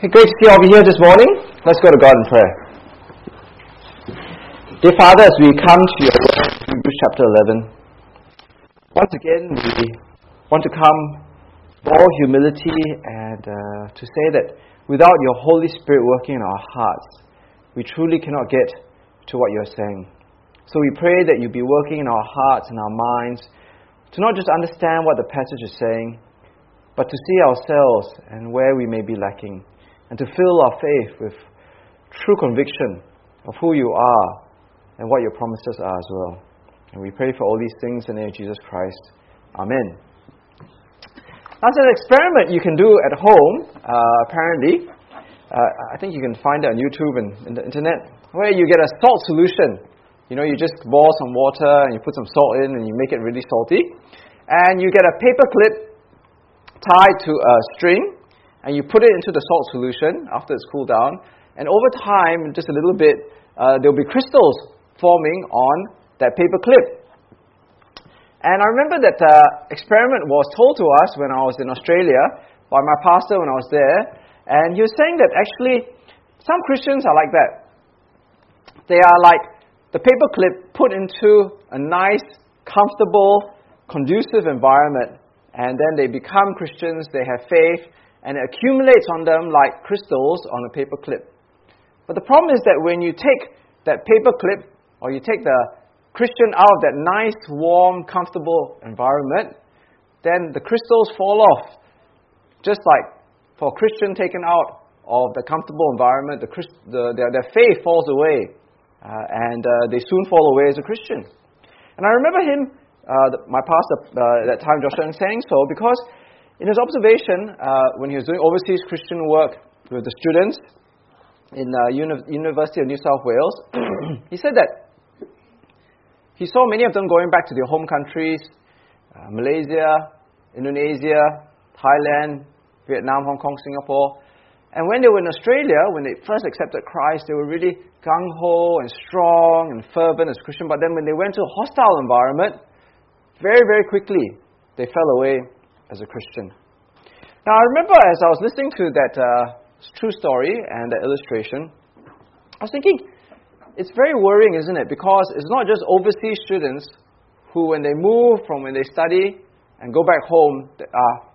Hey, great to see you all be here this morning. Let's go to God in prayer. Dear Father, as we come to your Hebrews chapter 11, once again we want to come with all humility and uh, to say that without your Holy Spirit working in our hearts, we truly cannot get to what you're saying. So we pray that you be working in our hearts and our minds to not just understand what the passage is saying, but to see ourselves and where we may be lacking and to fill our faith with true conviction of who you are and what your promises are as well. And we pray for all these things in the name of Jesus Christ. Amen. That's an experiment you can do at home, uh, apparently. Uh, I think you can find it on YouTube and, and the internet, where you get a salt solution. You know, you just boil some water and you put some salt in and you make it really salty. And you get a paper clip tied to a string and you put it into the salt solution after it's cooled down, and over time, just a little bit, uh, there'll be crystals forming on that paper clip. And I remember that uh, experiment was told to us when I was in Australia by my pastor when I was there, and he was saying that actually some Christians are like that. They are like the paper clip put into a nice, comfortable, conducive environment, and then they become Christians, they have faith, and it accumulates on them like crystals on a paper clip. But the problem is that when you take that paper clip or you take the Christian out of that nice, warm, comfortable environment, then the crystals fall off. Just like for a Christian taken out of the comfortable environment, the, the, their, their faith falls away. Uh, and uh, they soon fall away as a Christian. And I remember him, uh, my pastor uh, at that time, Joshua, saying so because in his observation, uh, when he was doing overseas Christian work with the students in uh, Uni- University of New South Wales, he said that he saw many of them going back to their home countries, uh, Malaysia, Indonesia, Thailand, Vietnam, Hong Kong, Singapore. And when they were in Australia, when they first accepted Christ, they were really gung ho and strong and fervent as Christian. But then when they went to a hostile environment, very, very quickly, they fell away as a Christian. Now, I remember as I was listening to that uh, true story and the illustration, I was thinking, it's very worrying, isn't it? Because it's not just overseas students who, when they move from when they study and go back home, are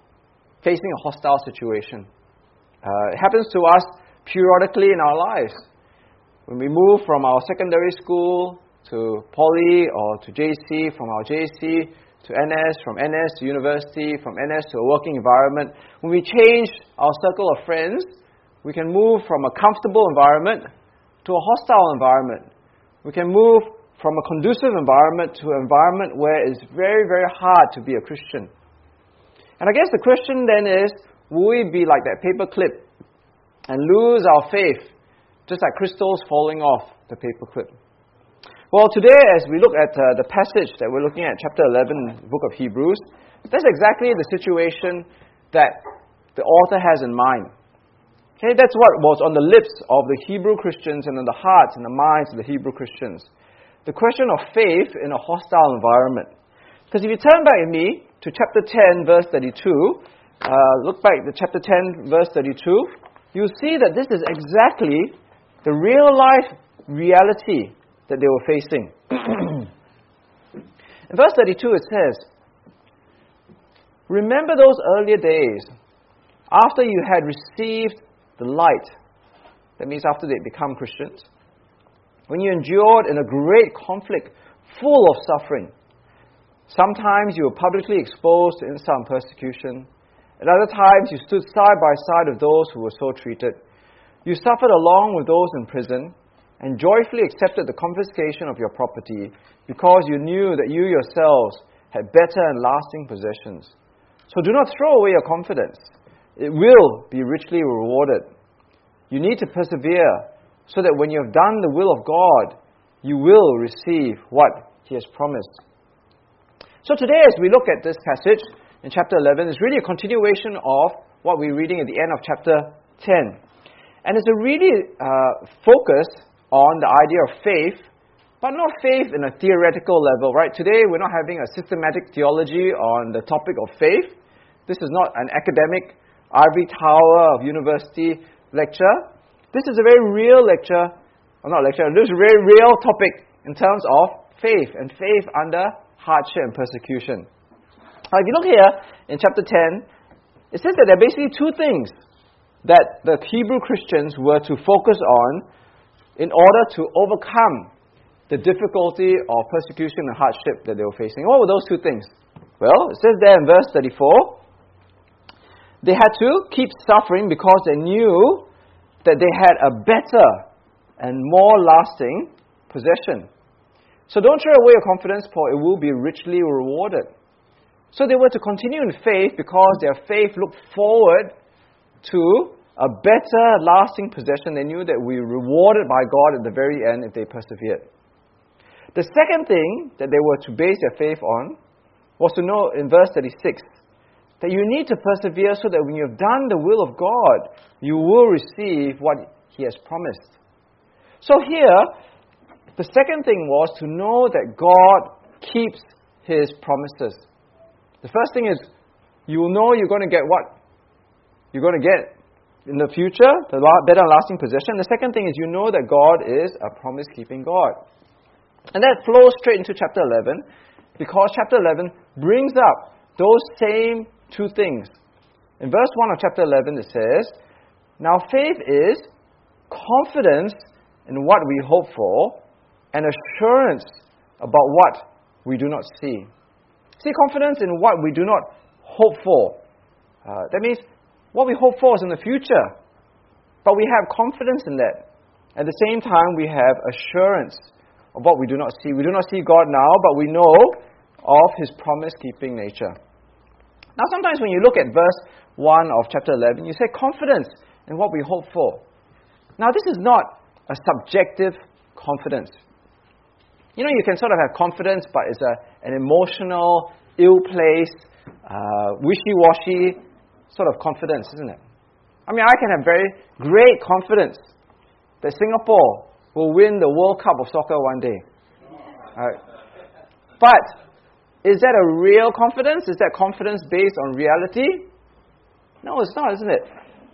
facing a hostile situation. Uh, it happens to us periodically in our lives. When we move from our secondary school to poly or to JC, from our JC to NS, from NS to university, from NS to a working environment. When we change our circle of friends, we can move from a comfortable environment to a hostile environment. We can move from a conducive environment to an environment where it's very, very hard to be a Christian. And I guess the question then is will we be like that paper clip and lose our faith, just like crystals falling off the paper clip? Well, today, as we look at uh, the passage that we're looking at, chapter 11, book of Hebrews, that's exactly the situation that the author has in mind. Okay, that's what was on the lips of the Hebrew Christians and in the hearts and the minds of the Hebrew Christians. The question of faith in a hostile environment. Because if you turn back with me to chapter 10, verse 32, uh, look back to chapter 10, verse 32, you'll see that this is exactly the real life reality that they were facing. In verse 32, it says, Remember those earlier days, after you had received the light. That means after they become Christians. When you endured in a great conflict full of suffering. Sometimes you were publicly exposed to insult persecution. At other times, you stood side by side with those who were so treated. You suffered along with those in prison and joyfully accepted the confiscation of your property because you knew that you yourselves had better and lasting possessions. So do not throw away your confidence. It will be richly rewarded. You need to persevere so that when you have done the will of God, you will receive what He has promised. So today, as we look at this passage in chapter 11, it's really a continuation of what we're reading at the end of chapter 10. And it's a really uh, focus on the idea of faith, but not faith in a theoretical level, right? Today we're not having a systematic theology on the topic of faith. This is not an academic ivory tower of university lecture, this is a very real lecture, or not lecture, this is a very real topic in terms of faith and faith under hardship and persecution. Now, if you look here in chapter 10, it says that there are basically two things that the Hebrew Christians were to focus on in order to overcome the difficulty of persecution and hardship that they were facing. What were those two things? Well, it says there in verse 34 they had to keep suffering because they knew that they had a better and more lasting possession. So don't throw away your confidence, for it will be richly rewarded. So they were to continue in faith because their faith looked forward to a better lasting possession. They knew that we were rewarded by God at the very end if they persevered. The second thing that they were to base their faith on was to know in verse 36 that you need to persevere so that when you have done the will of God, you will receive what He has promised. So here, the second thing was to know that God keeps His promises. The first thing is you will know you're going to get what you're going to get in the future, the better lasting possession. The second thing is you know that God is a promise keeping God. And that flows straight into chapter 11 because chapter 11 brings up those same two things. In verse 1 of chapter 11, it says, Now faith is confidence in what we hope for and assurance about what we do not see. See, confidence in what we do not hope for. Uh, that means what we hope for is in the future, but we have confidence in that. At the same time, we have assurance of what we do not see. We do not see God now, but we know of His promise keeping nature. Now, sometimes when you look at verse 1 of chapter 11, you say confidence in what we hope for. Now, this is not a subjective confidence. You know, you can sort of have confidence, but it's a, an emotional, ill placed, uh, wishy washy sort of confidence, isn't it? I mean, I can have very great confidence that Singapore will win the World Cup of soccer one day. Right? But is that a real confidence? Is that confidence based on reality? No, it's not, isn't it?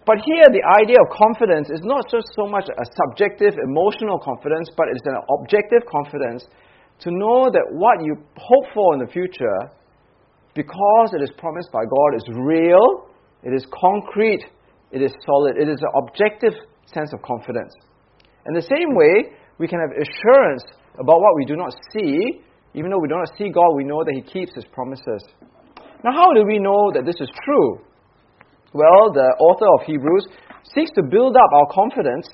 But here, the idea of confidence is not just so much a subjective, emotional confidence, but it's an objective confidence to know that what you hope for in the future, because it is promised by God, is real, it is concrete, it is solid, it is an objective sense of confidence. In the same way, we can have assurance about what we do not see. Even though we do not see God, we know that He keeps His promises. Now, how do we know that this is true? Well, the author of Hebrews seeks to build up our confidence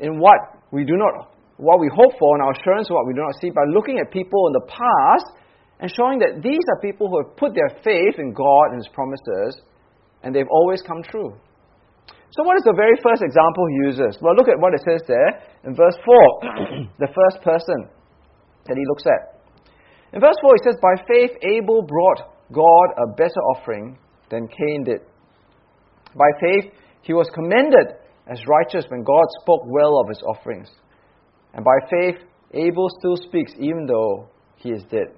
in what we do not, what we hope for, and our assurance of what we do not see by looking at people in the past and showing that these are people who have put their faith in God and His promises, and they've always come true. So, what is the very first example he uses? Well, look at what it says there in verse 4, the first person that he looks at. In verse 4, he says, By faith, Abel brought God a better offering than Cain did. By faith, he was commended as righteous when God spoke well of his offerings. And by faith, Abel still speaks even though he is dead.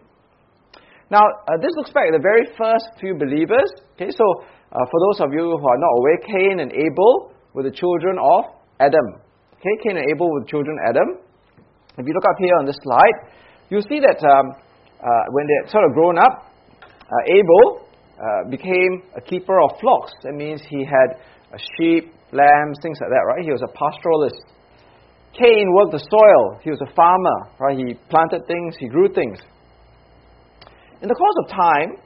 Now, uh, this looks back at the very first few believers. Okay, so uh, for those of you who are not aware, Cain and Abel were the children of Adam. Okay, Cain and Abel were the children of Adam. If you look up here on this slide, you'll see that um, uh, when they had sort of grown up, uh, Abel uh, became a keeper of flocks. That means he had sheep, lambs, things like that, right? He was a pastoralist. Cain worked the soil. He was a farmer, right? He planted things, he grew things. In the course of time,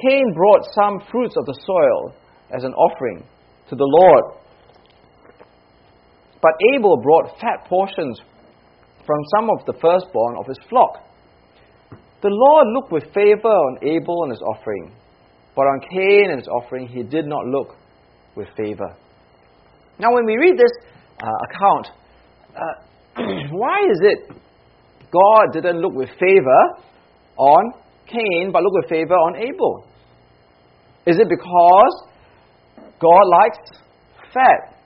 Cain brought some fruits of the soil as an offering to the Lord. But Abel brought fat portions from some of the firstborn of his flock. The Lord looked with favor on Abel and his offering, but on Cain and his offering, he did not look with favor. Now, when we read this uh, account, uh, why is it God didn't look with favor on Cain, but look with favor on Abel? Is it because God likes fat?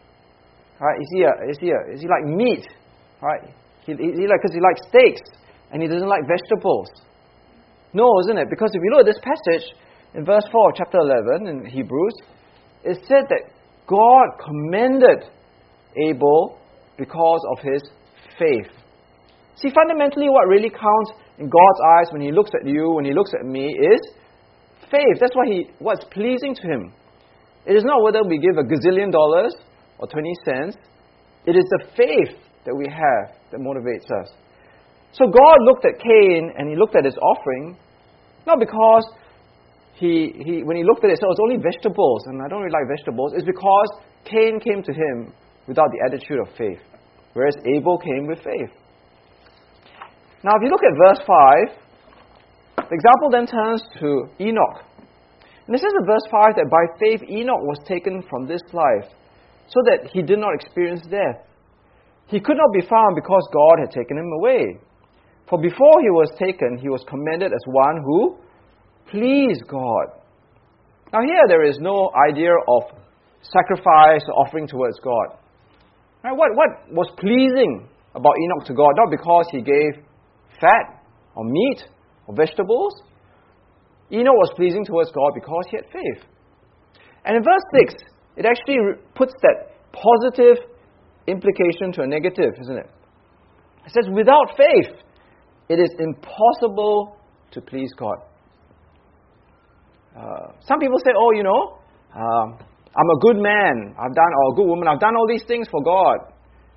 Right? Is he, a, is he, a, is he like meat? Right? He, he like because he likes steaks and he doesn't like vegetables. No, isn't it? Because if you look at this passage, in verse 4 of chapter 11 in Hebrews, it said that God commended Abel because of his faith. See, fundamentally, what really counts in God's eyes when He looks at you, when He looks at me, is faith. That's what he, what's pleasing to Him. It is not whether we give a gazillion dollars or 20 cents, it is the faith that we have that motivates us. So God looked at Cain and He looked at his offering, not because he, he, when he looked at it, said, oh, it's only vegetables, and I don't really like vegetables. It's because Cain came to him without the attitude of faith, whereas Abel came with faith. Now, if you look at verse 5, the example then turns to Enoch. And it says in verse 5 that by faith Enoch was taken from this life, so that he did not experience death. He could not be found because God had taken him away. For before he was taken, he was commended as one who pleased God. Now, here there is no idea of sacrifice or offering towards God. Right? What, what was pleasing about Enoch to God? Not because he gave fat or meat or vegetables. Enoch was pleasing towards God because he had faith. And in verse 6, it actually puts that positive implication to a negative, isn't it? It says, without faith, it is impossible to please God. Uh, some people say, oh, you know, um, I'm a good man, I've done, or a good woman, I've done all these things for God,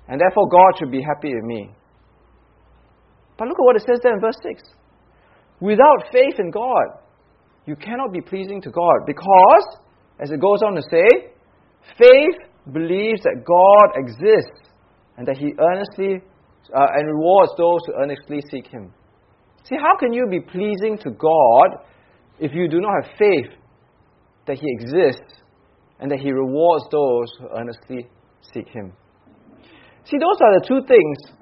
and therefore God should be happy with me. But look at what it says there in verse 6. Without faith in God, you cannot be pleasing to God because, as it goes on to say, faith believes that God exists and that He earnestly uh, and rewards those who earnestly seek Him. See, how can you be pleasing to God if you do not have faith that He exists and that He rewards those who earnestly seek Him? See, those are the two things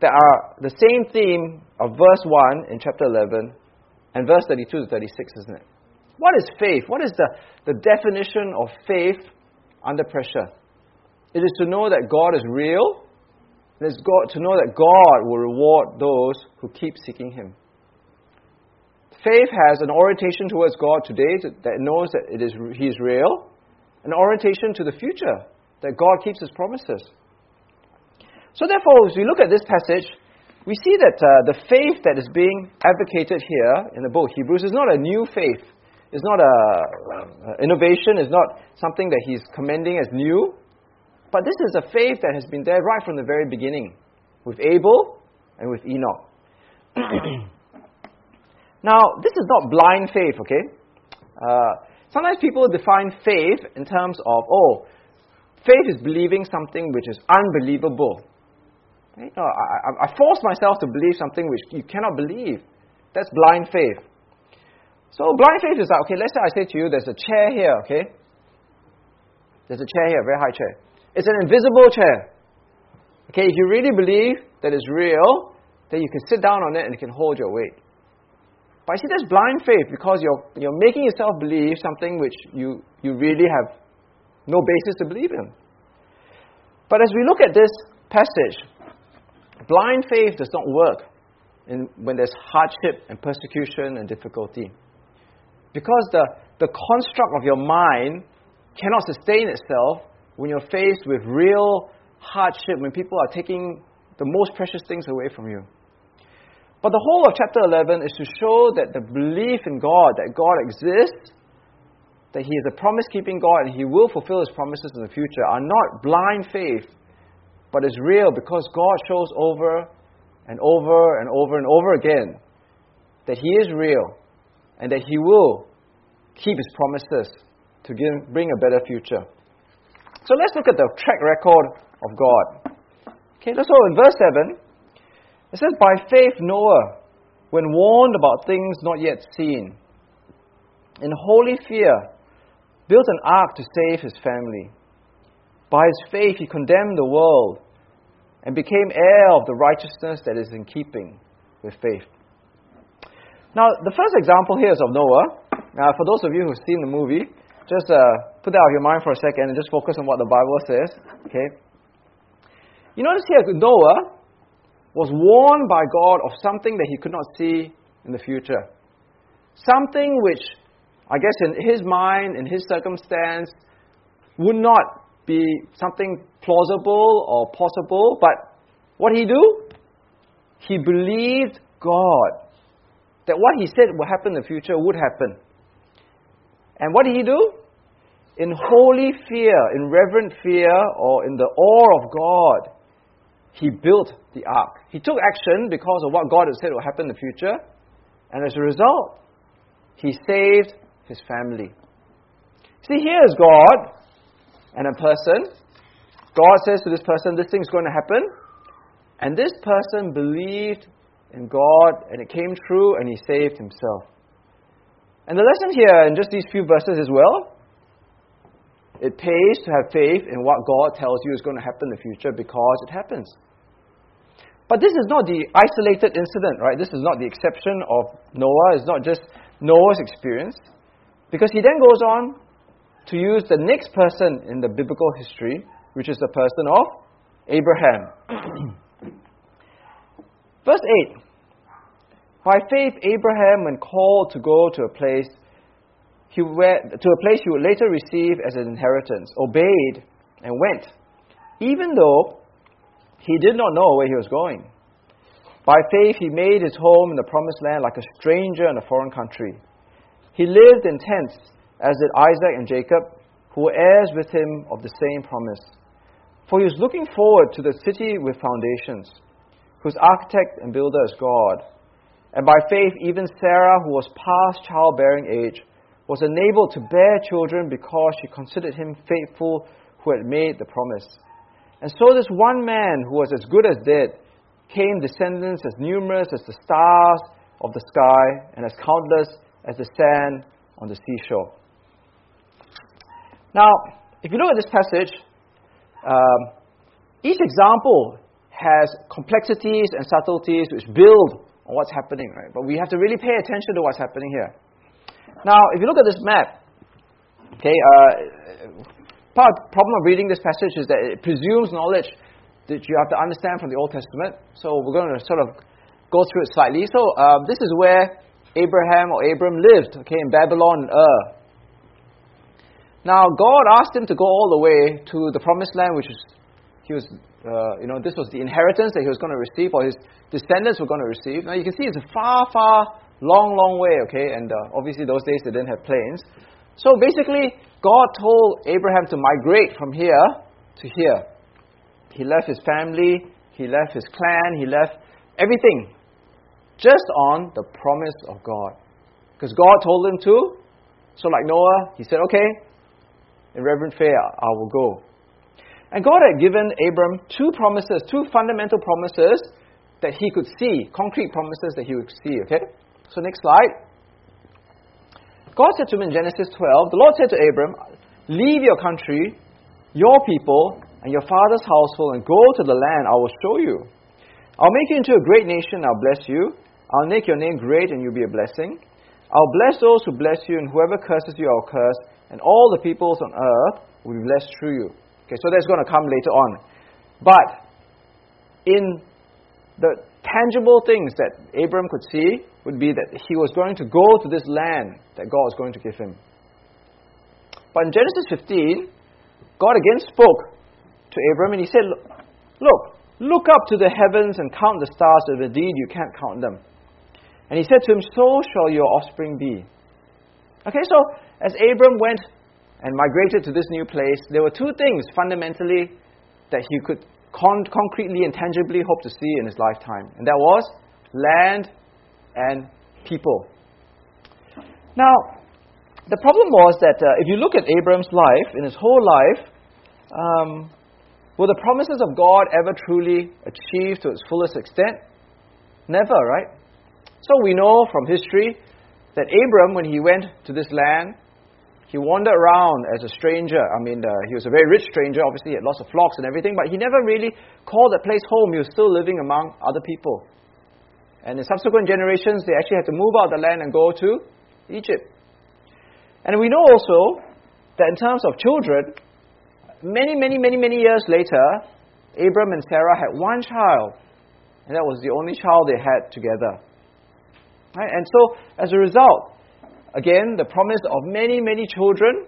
that are the same theme of verse 1 in chapter 11 and verse 32 to 36, isn't it? What is faith? What is the, the definition of faith under pressure? It is to know that God is real. It is God, to know that God will reward those who keep seeking Him. Faith has an orientation towards God today that knows that it is, He is real, an orientation to the future, that God keeps His promises. So, therefore, as we look at this passage, we see that uh, the faith that is being advocated here in the book of Hebrews is not a new faith. It's not an innovation. It's not something that he's commending as new. But this is a faith that has been there right from the very beginning with Abel and with Enoch. now, this is not blind faith, okay? Uh, sometimes people define faith in terms of, oh, faith is believing something which is unbelievable. You I, I, force myself to believe something which you cannot believe. That's blind faith. So blind faith is like, okay, let's say I say to you, there's a chair here, okay? There's a chair here, a very high chair. It's an invisible chair. Okay, if you really believe that it's real, then you can sit down on it and it can hold your weight. But I see that's blind faith because you're, you're making yourself believe something which you, you really have no basis to believe in. But as we look at this passage, Blind faith does not work in, when there's hardship and persecution and difficulty. Because the, the construct of your mind cannot sustain itself when you're faced with real hardship, when people are taking the most precious things away from you. But the whole of chapter 11 is to show that the belief in God, that God exists, that He is a promise keeping God and He will fulfill His promises in the future, are not blind faith but is real because God shows over and over and over and over again that He is real and that He will keep His promises to give, bring a better future. So let's look at the track record of God. Okay, let's go in verse 7. It says, By faith Noah, when warned about things not yet seen, in holy fear, built an ark to save his family. By his faith, he condemned the world and became heir of the righteousness that is in keeping with faith. Now, the first example here is of Noah. Now, for those of you who've seen the movie, just uh, put that out of your mind for a second and just focus on what the Bible says. Okay? You notice here, Noah was warned by God of something that he could not see in the future. Something which, I guess, in his mind, in his circumstance, would not be something plausible or possible, but what did he do? He believed God that what he said would happen in the future would happen. And what did he do? In holy fear, in reverent fear, or in the awe of God, he built the ark. He took action because of what God had said would happen in the future, and as a result, he saved his family. See, here is God and a person. God says to this person, This thing's going to happen. And this person believed in God, and it came true, and he saved himself. And the lesson here in just these few verses as well it pays to have faith in what God tells you is going to happen in the future because it happens. But this is not the isolated incident, right? This is not the exception of Noah. It's not just Noah's experience. Because he then goes on to use the next person in the biblical history, which is the person of Abraham. Verse 8 By faith, Abraham, when called to go to a place, he went, to a place he would later receive as an inheritance, obeyed and went, even though he did not know where he was going. By faith, he made his home in the promised land like a stranger in a foreign country. He lived in tents, as did Isaac and Jacob, who were heirs with him of the same promise. For he was looking forward to the city with foundations whose architect and builder is God. And by faith, even Sarah, who was past childbearing age, was enabled to bear children because she considered him faithful who had made the promise. And so, this one man who was as good as dead came descendants as numerous as the stars of the sky and as countless as the sand on the seashore. Now, if you look at this passage, um, each example has complexities and subtleties which build on what's happening, right? But we have to really pay attention to what's happening here. Now, if you look at this map, okay, uh, part of the problem of reading this passage is that it presumes knowledge that you have to understand from the Old Testament. So we're going to sort of go through it slightly. So um, this is where Abraham or Abram lived, okay, in Babylon Ur. Now, God asked him to go all the way to the promised land, which is, he was uh, you know, this was the inheritance that he was going to receive, or his descendants were going to receive. Now you can see it's a far, far, long, long way, okay? And uh, obviously those days they didn't have planes. So basically, God told Abraham to migrate from here to here. He left his family, he left his clan, he left everything just on the promise of God. Because God told him to. So, like Noah, he said, okay, in reverent fear, I will go. And God had given Abram two promises, two fundamental promises that he could see, concrete promises that he would see, okay? So, next slide. God said to him in Genesis 12, the Lord said to Abram, Leave your country, your people, and your father's household, and go to the land I will show you. I'll make you into a great nation, I'll bless you. I'll make your name great, and you'll be a blessing. I'll bless those who bless you, and whoever curses you, I'll curse, and all the peoples on earth will be blessed through you. Okay, so that's going to come later on. But in the tangible things that Abram could see would be that he was going to go to this land that God was going to give him. But in Genesis 15, God again spoke to Abram and he said, Look, look up to the heavens and count the stars, if indeed you can't count them. And he said to him, So shall your offspring be. Okay, so as Abram went and migrated to this new place, there were two things fundamentally that he could con- concretely and tangibly hope to see in his lifetime, and that was land and people. Now, the problem was that uh, if you look at Abram's life, in his whole life, um, were the promises of God ever truly achieved to its fullest extent? Never, right? So we know from history that Abram, when he went to this land, he wandered around as a stranger. I mean, uh, he was a very rich stranger. Obviously, he had lots of flocks and everything, but he never really called that place home. He was still living among other people. And in subsequent generations, they actually had to move out of the land and go to Egypt. And we know also that in terms of children, many, many, many, many years later, Abram and Sarah had one child, and that was the only child they had together. Right? And so, as a result, again, the promise of many, many children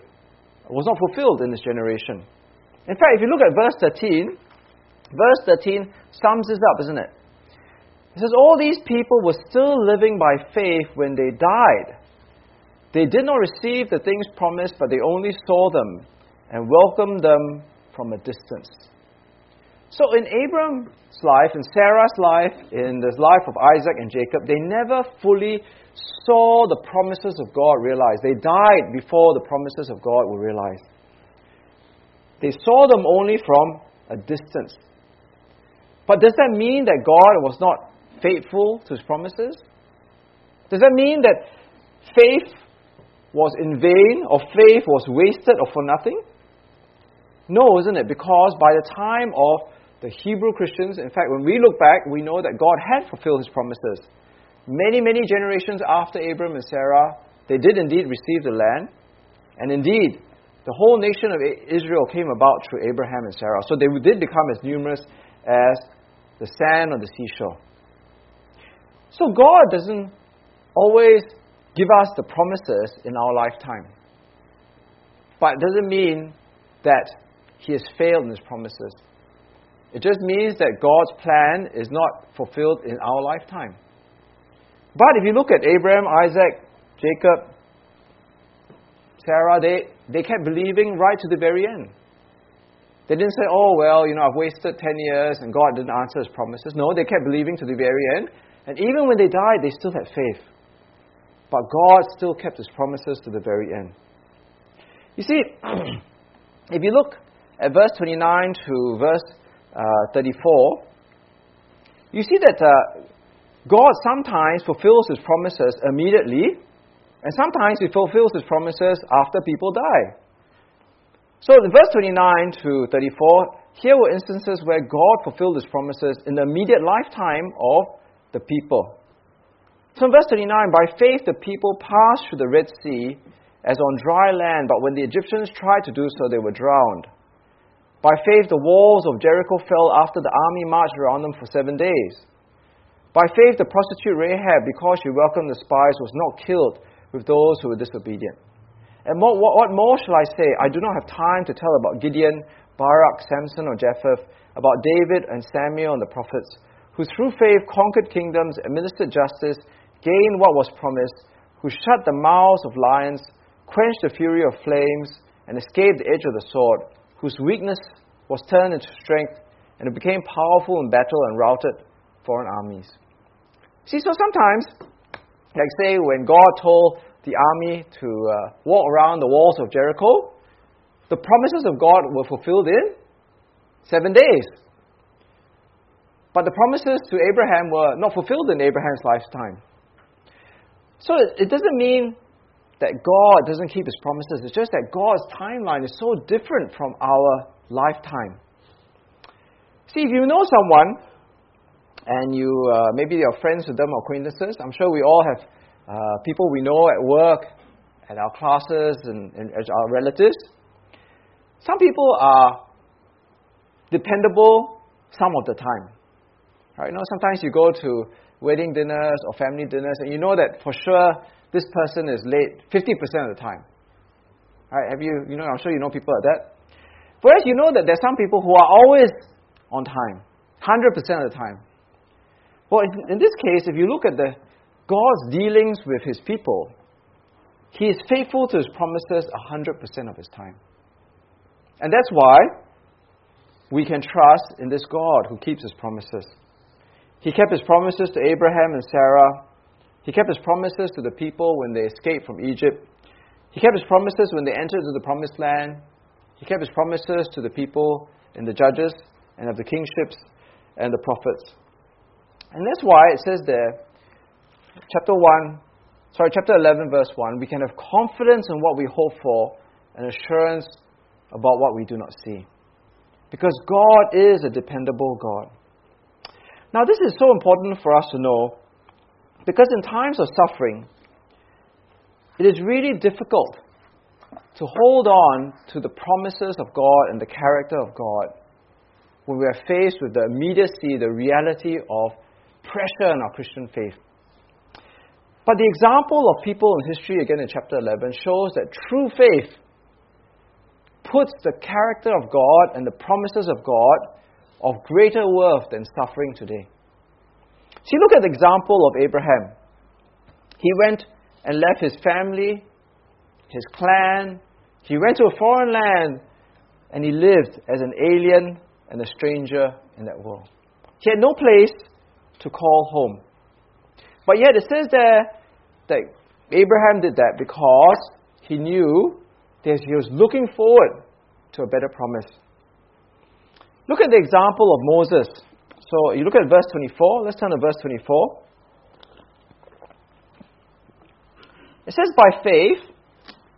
was not fulfilled in this generation. In fact, if you look at verse 13, verse 13 sums this up, isn't it? It says, All these people were still living by faith when they died. They did not receive the things promised, but they only saw them and welcomed them from a distance. So in Abram's life, in Sarah's life, in the life of Isaac and Jacob, they never fully saw the promises of God realized. They died before the promises of God were realized. They saw them only from a distance. But does that mean that God was not faithful to his promises? Does that mean that faith was in vain or faith was wasted or for nothing? No, isn't it? Because by the time of the Hebrew Christians, in fact, when we look back, we know that God had fulfilled his promises. Many, many generations after Abram and Sarah, they did indeed receive the land. And indeed, the whole nation of Israel came about through Abraham and Sarah. So they did become as numerous as the sand on the seashore. So God doesn't always give us the promises in our lifetime. But it doesn't mean that He has failed in His promises. It just means that God's plan is not fulfilled in our lifetime. But if you look at Abraham, Isaac, Jacob, Sarah, they, they kept believing right to the very end. They didn't say, oh, well, you know, I've wasted 10 years and God didn't answer his promises. No, they kept believing to the very end. And even when they died, they still had faith. But God still kept his promises to the very end. You see, if you look at verse 29 to verse 34, you see that uh, God sometimes fulfills His promises immediately, and sometimes He fulfills His promises after people die. So in verse 29 to 34, here were instances where God fulfilled His promises in the immediate lifetime of the people. So in verse 29, by faith the people passed through the Red Sea as on dry land, but when the Egyptians tried to do so, they were drowned. By faith, the walls of Jericho fell after the army marched around them for seven days. By faith, the prostitute Rahab, because she welcomed the spies, was not killed with those who were disobedient. And what, what more shall I say? I do not have time to tell about Gideon, Barak, Samson, or Jephthah, about David and Samuel and the prophets, who through faith conquered kingdoms, administered justice, gained what was promised, who shut the mouths of lions, quenched the fury of flames, and escaped the edge of the sword whose weakness was turned into strength, and who became powerful in battle and routed foreign armies. See, so sometimes, like say, when God told the army to uh, walk around the walls of Jericho, the promises of God were fulfilled in seven days. But the promises to Abraham were not fulfilled in Abraham's lifetime. So it, it doesn't mean that God doesn't keep his promises. It's just that God's timeline is so different from our lifetime. See, if you know someone and you uh, maybe you're friends with them or acquaintances, I'm sure we all have uh, people we know at work, at our classes, and, and as our relatives. Some people are dependable some of the time. Right? You know, sometimes you go to wedding dinners or family dinners, and you know that for sure this person is late 50% of the time. Right? Have you, you know, I'm sure you know people like that. Whereas you know that there's some people who are always on time, 100% of the time. Well, in, this case, if you look at the God's dealings with his people, he is faithful to his promises 100% of his time. And that's why we can trust in this God who keeps his promises. He kept his promises to Abraham and Sarah he kept his promises to the people when they escaped from Egypt. He kept his promises when they entered into the promised land. He kept his promises to the people and the judges and of the kingships and the prophets. And that's why it says there, chapter 1, sorry, chapter 11, verse 1, we can have confidence in what we hope for and assurance about what we do not see. Because God is a dependable God. Now, this is so important for us to know because in times of suffering, it is really difficult to hold on to the promises of God and the character of God when we are faced with the immediacy, the reality of pressure in our Christian faith. But the example of people in history, again in chapter 11, shows that true faith puts the character of God and the promises of God of greater worth than suffering today. See, look at the example of Abraham. He went and left his family, his clan. He went to a foreign land and he lived as an alien and a stranger in that world. He had no place to call home. But yet it says there that Abraham did that because he knew that he was looking forward to a better promise. Look at the example of Moses. So you look at verse 24. Let's turn to verse 24. It says, By faith,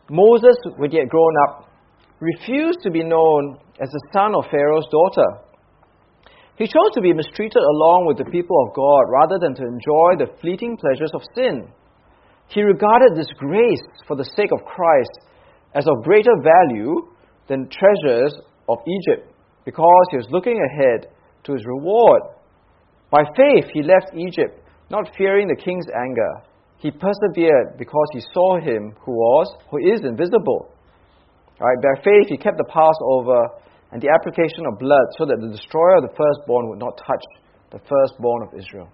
Moses, when he had grown up, refused to be known as the son of Pharaoh's daughter. He chose to be mistreated along with the people of God rather than to enjoy the fleeting pleasures of sin. He regarded disgrace for the sake of Christ as of greater value than treasures of Egypt because he was looking ahead to his reward. By faith, he left Egypt, not fearing the king's anger. He persevered because he saw him who was, who is invisible. Right? By faith, he kept the Passover and the application of blood so that the destroyer of the firstborn would not touch the firstborn of Israel.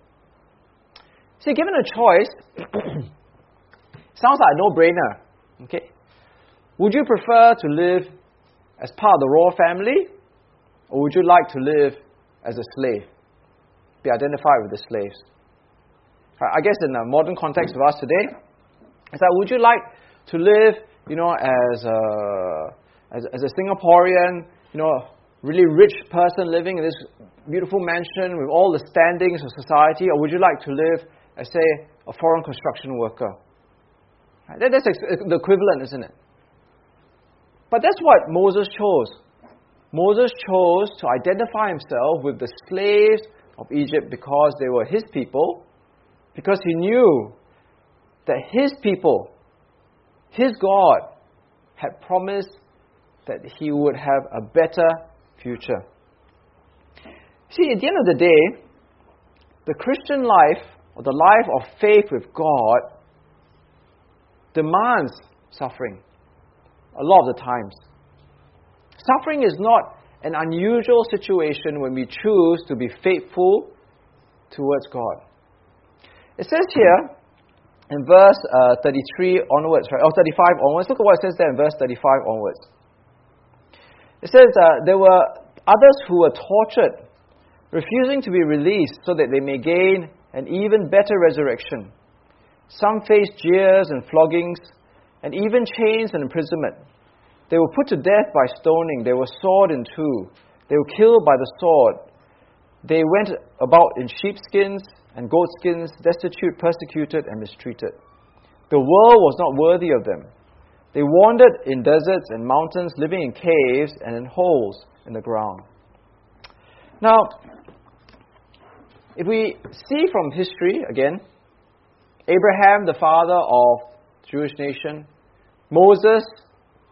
See, given a choice, sounds like a no brainer. Okay? Would you prefer to live as part of the royal family, or would you like to live as a slave? Be identified with the slaves. I guess in the modern context of us today, it's like, would you like to live, you know, as a, as, as a Singaporean, you know, really rich person living in this beautiful mansion with all the standings of society, or would you like to live as, say, a foreign construction worker? That, that's the equivalent, isn't it? But that's what Moses chose. Moses chose to identify himself with the slaves of Egypt because they were his people, because he knew that his people, his God, had promised that he would have a better future. See, at the end of the day, the Christian life, or the life of faith with God, demands suffering a lot of the times. Suffering is not an unusual situation when we choose to be faithful towards God. It says here in verse uh, 33 onwards, right, or 35 onwards, look at what it says there in verse 35 onwards. It says uh, there were others who were tortured, refusing to be released so that they may gain an even better resurrection. Some faced jeers and floggings and even chains and imprisonment. They were put to death by stoning. They were sawed in two. They were killed by the sword. They went about in sheepskins and goatskins, destitute, persecuted, and mistreated. The world was not worthy of them. They wandered in deserts and mountains, living in caves and in holes in the ground. Now, if we see from history again, Abraham, the father of Jewish nation. Moses,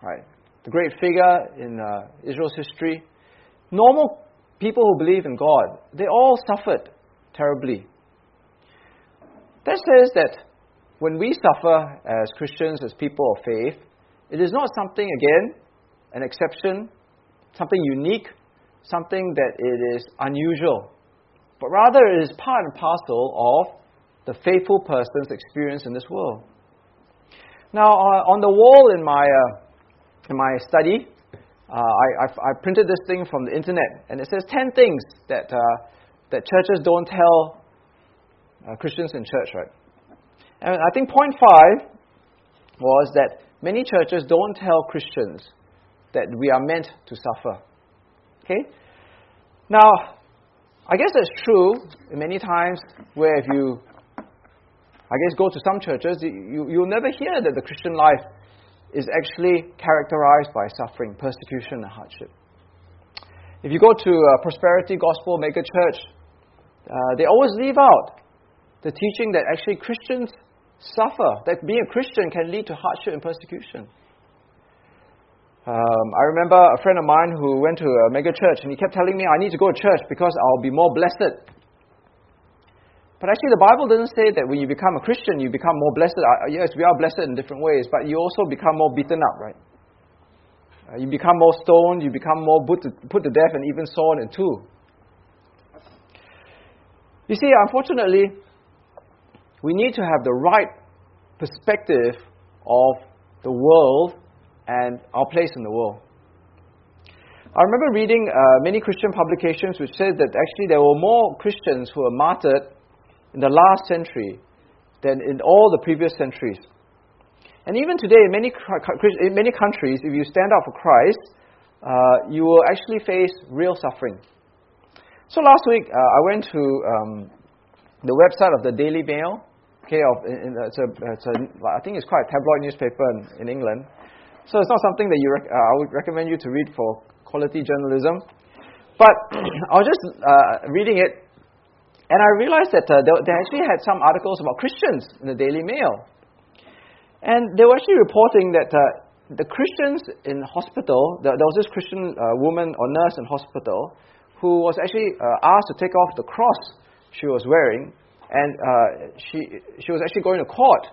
right, the great figure in uh, Israel's history. Normal people who believe in God, they all suffered terribly. That says that when we suffer as Christians, as people of faith, it is not something, again, an exception, something unique, something that it is unusual, but rather it is part and parcel of the faithful person's experience in this world. Now, uh, on the wall in my, uh, in my study, uh, I, I, I, printed this thing from the internet, and it says 10 things that, uh, that churches don't tell uh, Christians in church, right? And I think point five was that many churches don't tell Christians that we are meant to suffer. Okay? Now, I guess that's true many times where if you I guess go to some churches, you, you'll never hear that the Christian life is actually characterized by suffering, persecution, and hardship. If you go to a prosperity gospel mega church, uh, they always leave out the teaching that actually Christians suffer, that being a Christian can lead to hardship and persecution. Um, I remember a friend of mine who went to a mega church and he kept telling me, I need to go to church because I'll be more blessed. But actually, the Bible doesn't say that when you become a Christian, you become more blessed. Uh, yes, we are blessed in different ways, but you also become more beaten up, right? Uh, you become more stoned, you become more put to, put to death, and even sawn in two. You see, unfortunately, we need to have the right perspective of the world and our place in the world. I remember reading uh, many Christian publications which said that actually there were more Christians who were martyred in the last century than in all the previous centuries. And even today, in many, in many countries, if you stand up for Christ, uh, you will actually face real suffering. So last week, uh, I went to um, the website of the Daily Mail. Okay, of, in, it's a, it's a, I think it's quite a tabloid newspaper in, in England. So it's not something that you rec- uh, I would recommend you to read for quality journalism. But I was just uh, reading it, and I realized that uh, they, actually had some articles about Christians in the Daily Mail. And they were actually reporting that uh, the Christians in hospital, there, there was this Christian uh, woman or nurse in hospital who was actually uh, asked to take off the cross she was wearing, and uh, she, she was actually going to court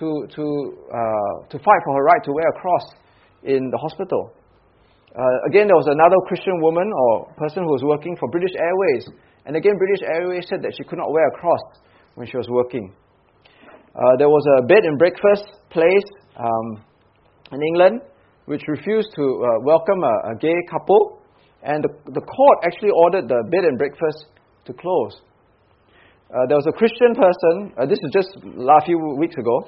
to, to, uh, to fight for her right to wear a cross in the hospital. Uh, again, there was another Christian woman or person who was working for British Airways, and again, British Airways said that she could not wear a cross when she was working. Uh, there was a bed and breakfast place um, in England which refused to uh, welcome a, a, gay couple, and the, the court actually ordered the bed and breakfast to close. Uh, there was a Christian person, uh, this is just a few weeks ago,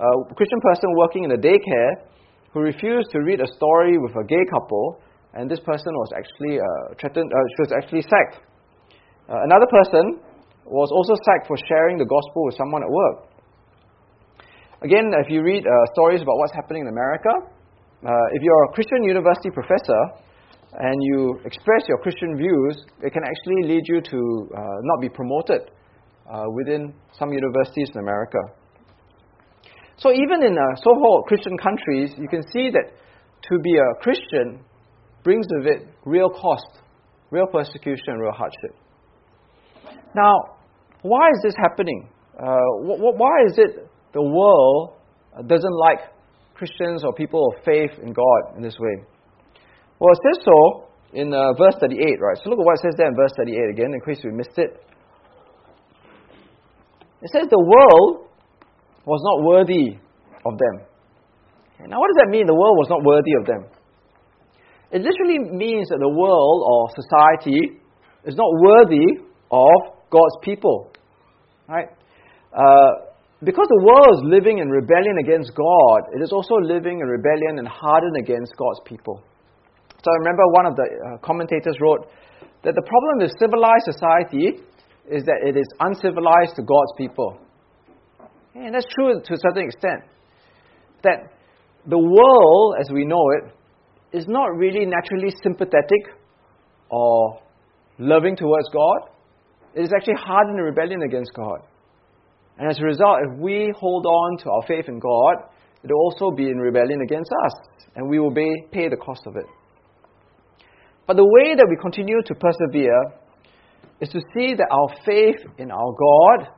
a Christian person working in a daycare who refused to read a story with a gay couple, and this person was actually uh, threatened, uh, she was actually sacked. another person was also sacked for sharing the gospel with someone at work. Again, if you read uh, stories about what's happening in America, uh, if you're a Christian university professor and you express your Christian views, it can actually lead you to uh, not be promoted uh, within some universities in America. So even in uh, so-called Christian countries, you can see that to be a Christian brings with it real cost, real persecution, real hardship. Now, why is this happening? Uh, wh- wh- why is it the world doesn't like Christians or people of faith in God in this way. Well, it says so in uh, verse 38, right? So look at what it says there in verse 38 again, in case we missed it. It says the world was not worthy of them. Now, what does that mean? The world was not worthy of them. It literally means that the world or society is not worthy of God's people. Right? Uh, because the world is living in rebellion against God, it is also living in rebellion and hardened against God's people. So I remember one of the uh, commentators wrote that the problem with civilized society is that it is uncivilized to God's people. And that's true to a certain extent. That the world, as we know it, is not really naturally sympathetic or loving towards God. It is actually hardened in rebellion against God. And as a result, if we hold on to our faith in God, it will also be in rebellion against us, and we will pay, the cost of it. But the way that we continue to persevere is to see that our faith in our God,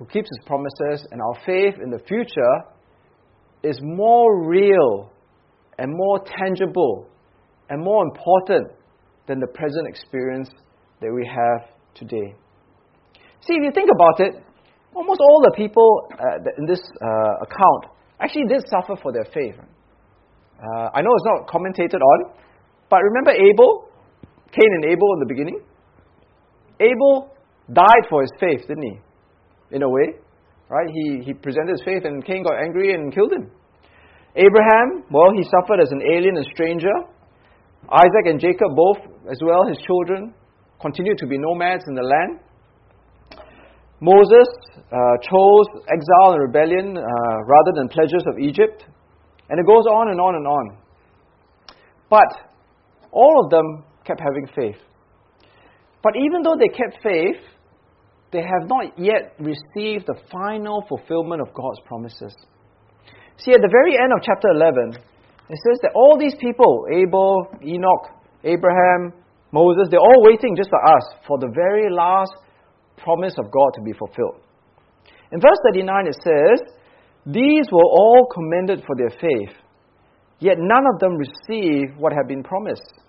who keeps his promises, and our faith in the future is more real and more tangible and more important than the present experience that we have today. See, if you think about it, almost all the people uh, in this uh, account actually did suffer for their faith. Uh, I know it's not commentated on, but remember Abel, Cain and Abel in the beginning? Abel died for his faith, didn't he? In a way, right? He, he presented his faith, and Cain got angry and killed him. Abraham, well, he suffered as an alien and stranger. Isaac and Jacob, both as well, his children, continued to be nomads in the land. Moses uh, chose exile and rebellion uh, rather than pleasures of Egypt. And it goes on and on and on. But all of them kept having faith. But even though they kept faith, they have not yet received the final fulfillment of God's promises. See, at the very end of chapter 11, it says that all these people, Abel, Enoch, Abraham, Moses, they're all waiting just like us for the very last promise of God to be fulfilled. In verse 39, it says, These were all commended for their faith, Yet none of them received what had been promised.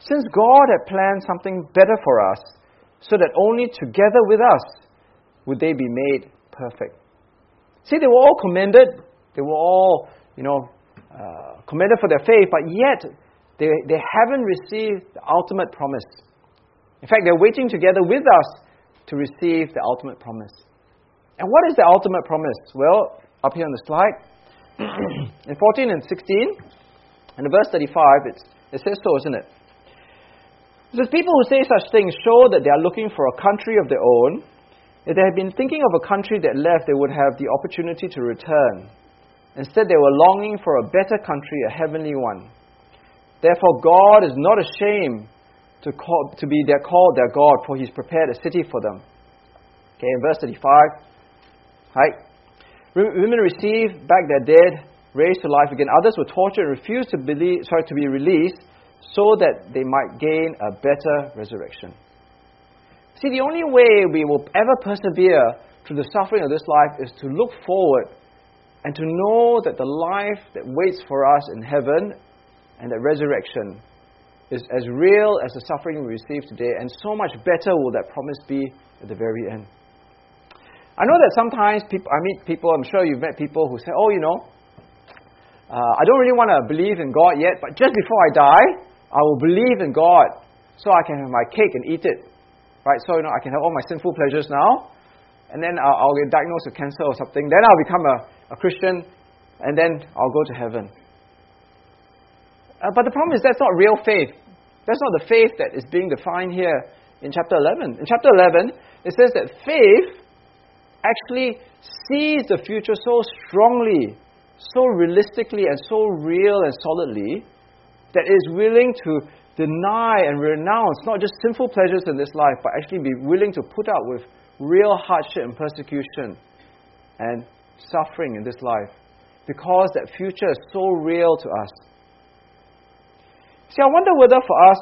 Since God had planned something better for us, so that only together with us would they be made perfect. See, they were all commended. They were all, you know, uh, commended for their faith, but yet they, they haven't received the ultimate promise. In fact, they're waiting together with us to receive the ultimate promise. And what is the ultimate promise? Well, up here on the slide, in 14 and 16, and in verse 35, it says so, isn't it? Says, People who say such things show that they are looking for a country of their own. If they had been thinking of a country that left, they would have the opportunity to return. Instead, they were longing for a better country, a heavenly one. Therefore, God is not ashamed to, call, to be their, called their God, for He's prepared a city for them. Okay, in verse 35, right? Women received back their dead, raised to life again. Others were tortured and refused to, believe, sorry, to be released so that they might gain a better resurrection. See, the only way we will ever persevere through the suffering of this life is to look forward and to know that the life that waits for us in heaven and that resurrection is as real as the suffering we receive today, and so much better will that promise be at the very end. I know that sometimes people, I meet people, I'm sure you've met people who say, oh, you know, uh, I don't really want to believe in God yet, but just before I die, I will believe in God so I can have my cake and eat it. Right? So, you know, I can have all my sinful pleasures now, and then I'll, I'll get diagnosed with cancer or something. Then I'll become a, a Christian, and then I'll go to heaven. Uh, but the problem is that's not real faith. That's not the faith that is being defined here in chapter 11. In chapter 11, it says that faith actually sees the future so strongly, so realistically, and so real and solidly that is willing to deny and renounce not just sinful pleasures in this life, but actually be willing to put up with real hardship and persecution and suffering in this life because that future is so real to us. See, I wonder whether for us,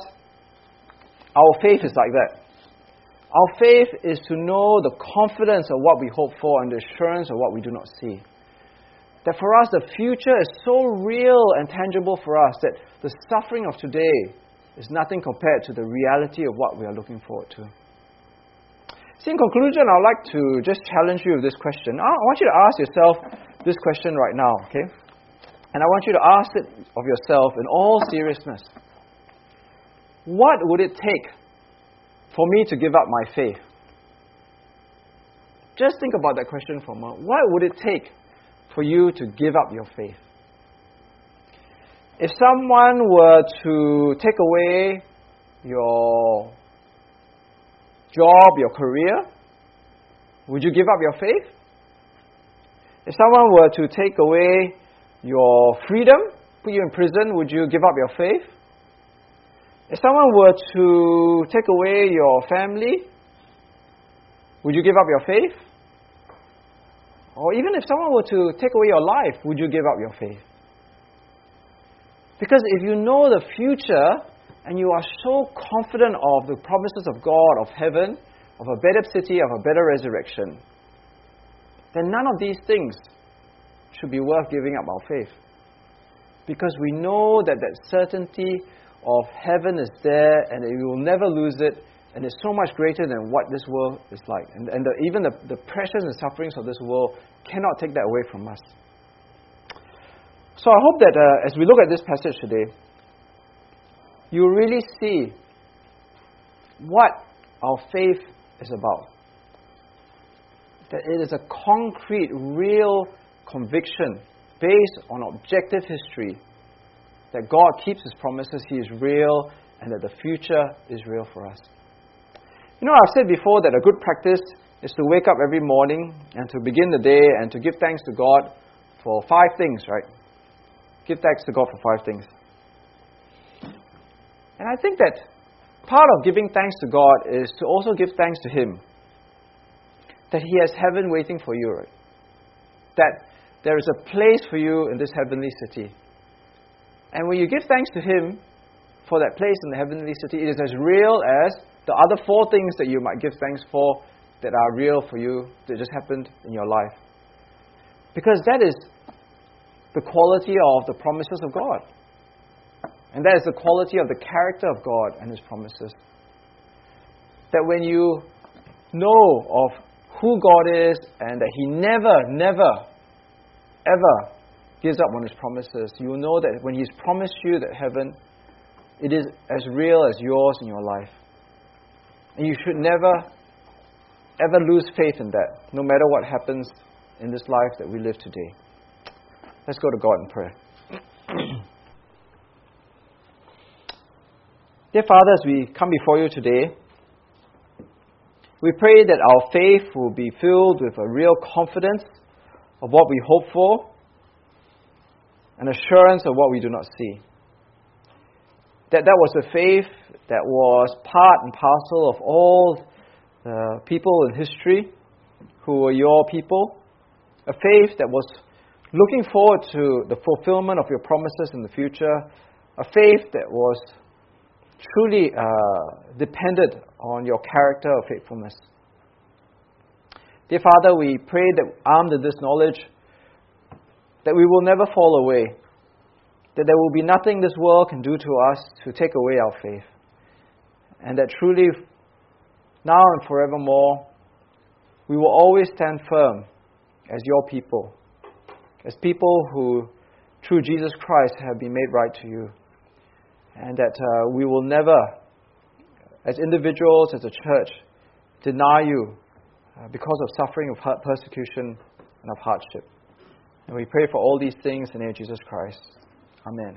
our faith is like that. Our faith is to know the confidence of what we hope for and the assurance of what we do not see. That for us, the future is so real and tangible for us that the suffering of today is nothing compared to the reality of what we are looking forward to. See, in conclusion, I'd like to just challenge you with this question. I want you to ask yourself this question right now, okay? And I want you to ask it of yourself in all seriousness. What would it take for me to give up my faith? Just think about that question for a moment. What would it take for you to give up your faith? If someone were to take away your job, your career, would you give up your faith? If someone were to take away your freedom, put you in prison, would you give up your faith? If someone were to take away your family, would you give up your faith? Or even if someone were to take away your life, would you give up your faith? Because if you know the future and you are so confident of the promises of God, of heaven, of a better city, of a better resurrection, then none of these things should be worth giving up our faith. Because we know that that certainty of heaven is there and that we will never lose it and it's so much greater than what this world is like. And, and the, even the, the pressures and sufferings of this world cannot take that away from us. So I hope that uh, as we look at this passage today, you really see what our faith is about. That it is a concrete, real conviction based on objective history that God keeps His promises, He is real, and that the future is real for us. You know, I've said before that a good practice is to wake up every morning and to begin the day and to give thanks to God for five things, right? Give thanks to God for five things. And I think that part of giving thanks to God is to also give thanks to Him. That He has heaven waiting for you, right? That there is a place for you in this heavenly city. And when you give thanks to Him for that place in the heavenly city, it is as real as the other four things that you might give thanks for that are real for you that just happened in your life. Because that is the quality of the promises of God. And that is the quality of the character of God and His promises. That when you know of who God is and that He never, never, ever gives up on His promises, you will know that when He's promised you that heaven, it is as real as yours in your life. And you should never, ever lose faith in that, no matter what happens in this life that we live today. Let's go to God in prayer. Dear Father, as we come before you today, we pray that our faith will be filled with a real confidence of what we hope for, an assurance of what we do not see. That that was a faith that was part and parcel of all the people in history who were your people, a faith that was looking forward to the fulfillment of your promises in the future, a faith that was truly uh, dependent on your character of faithfulness. Dear Father, we pray that armed with this knowledge, that we will never fall away, that there will be nothing this world can do to us to take away our faith, and that truly, now and forevermore, we will always stand firm as your people as people who, through Jesus Christ, have been made right to you. And that uh, we will never, as individuals, as a church, deny you uh, because of suffering of persecution and of hardship. And we pray for all these things in the name of Jesus Christ. Amen.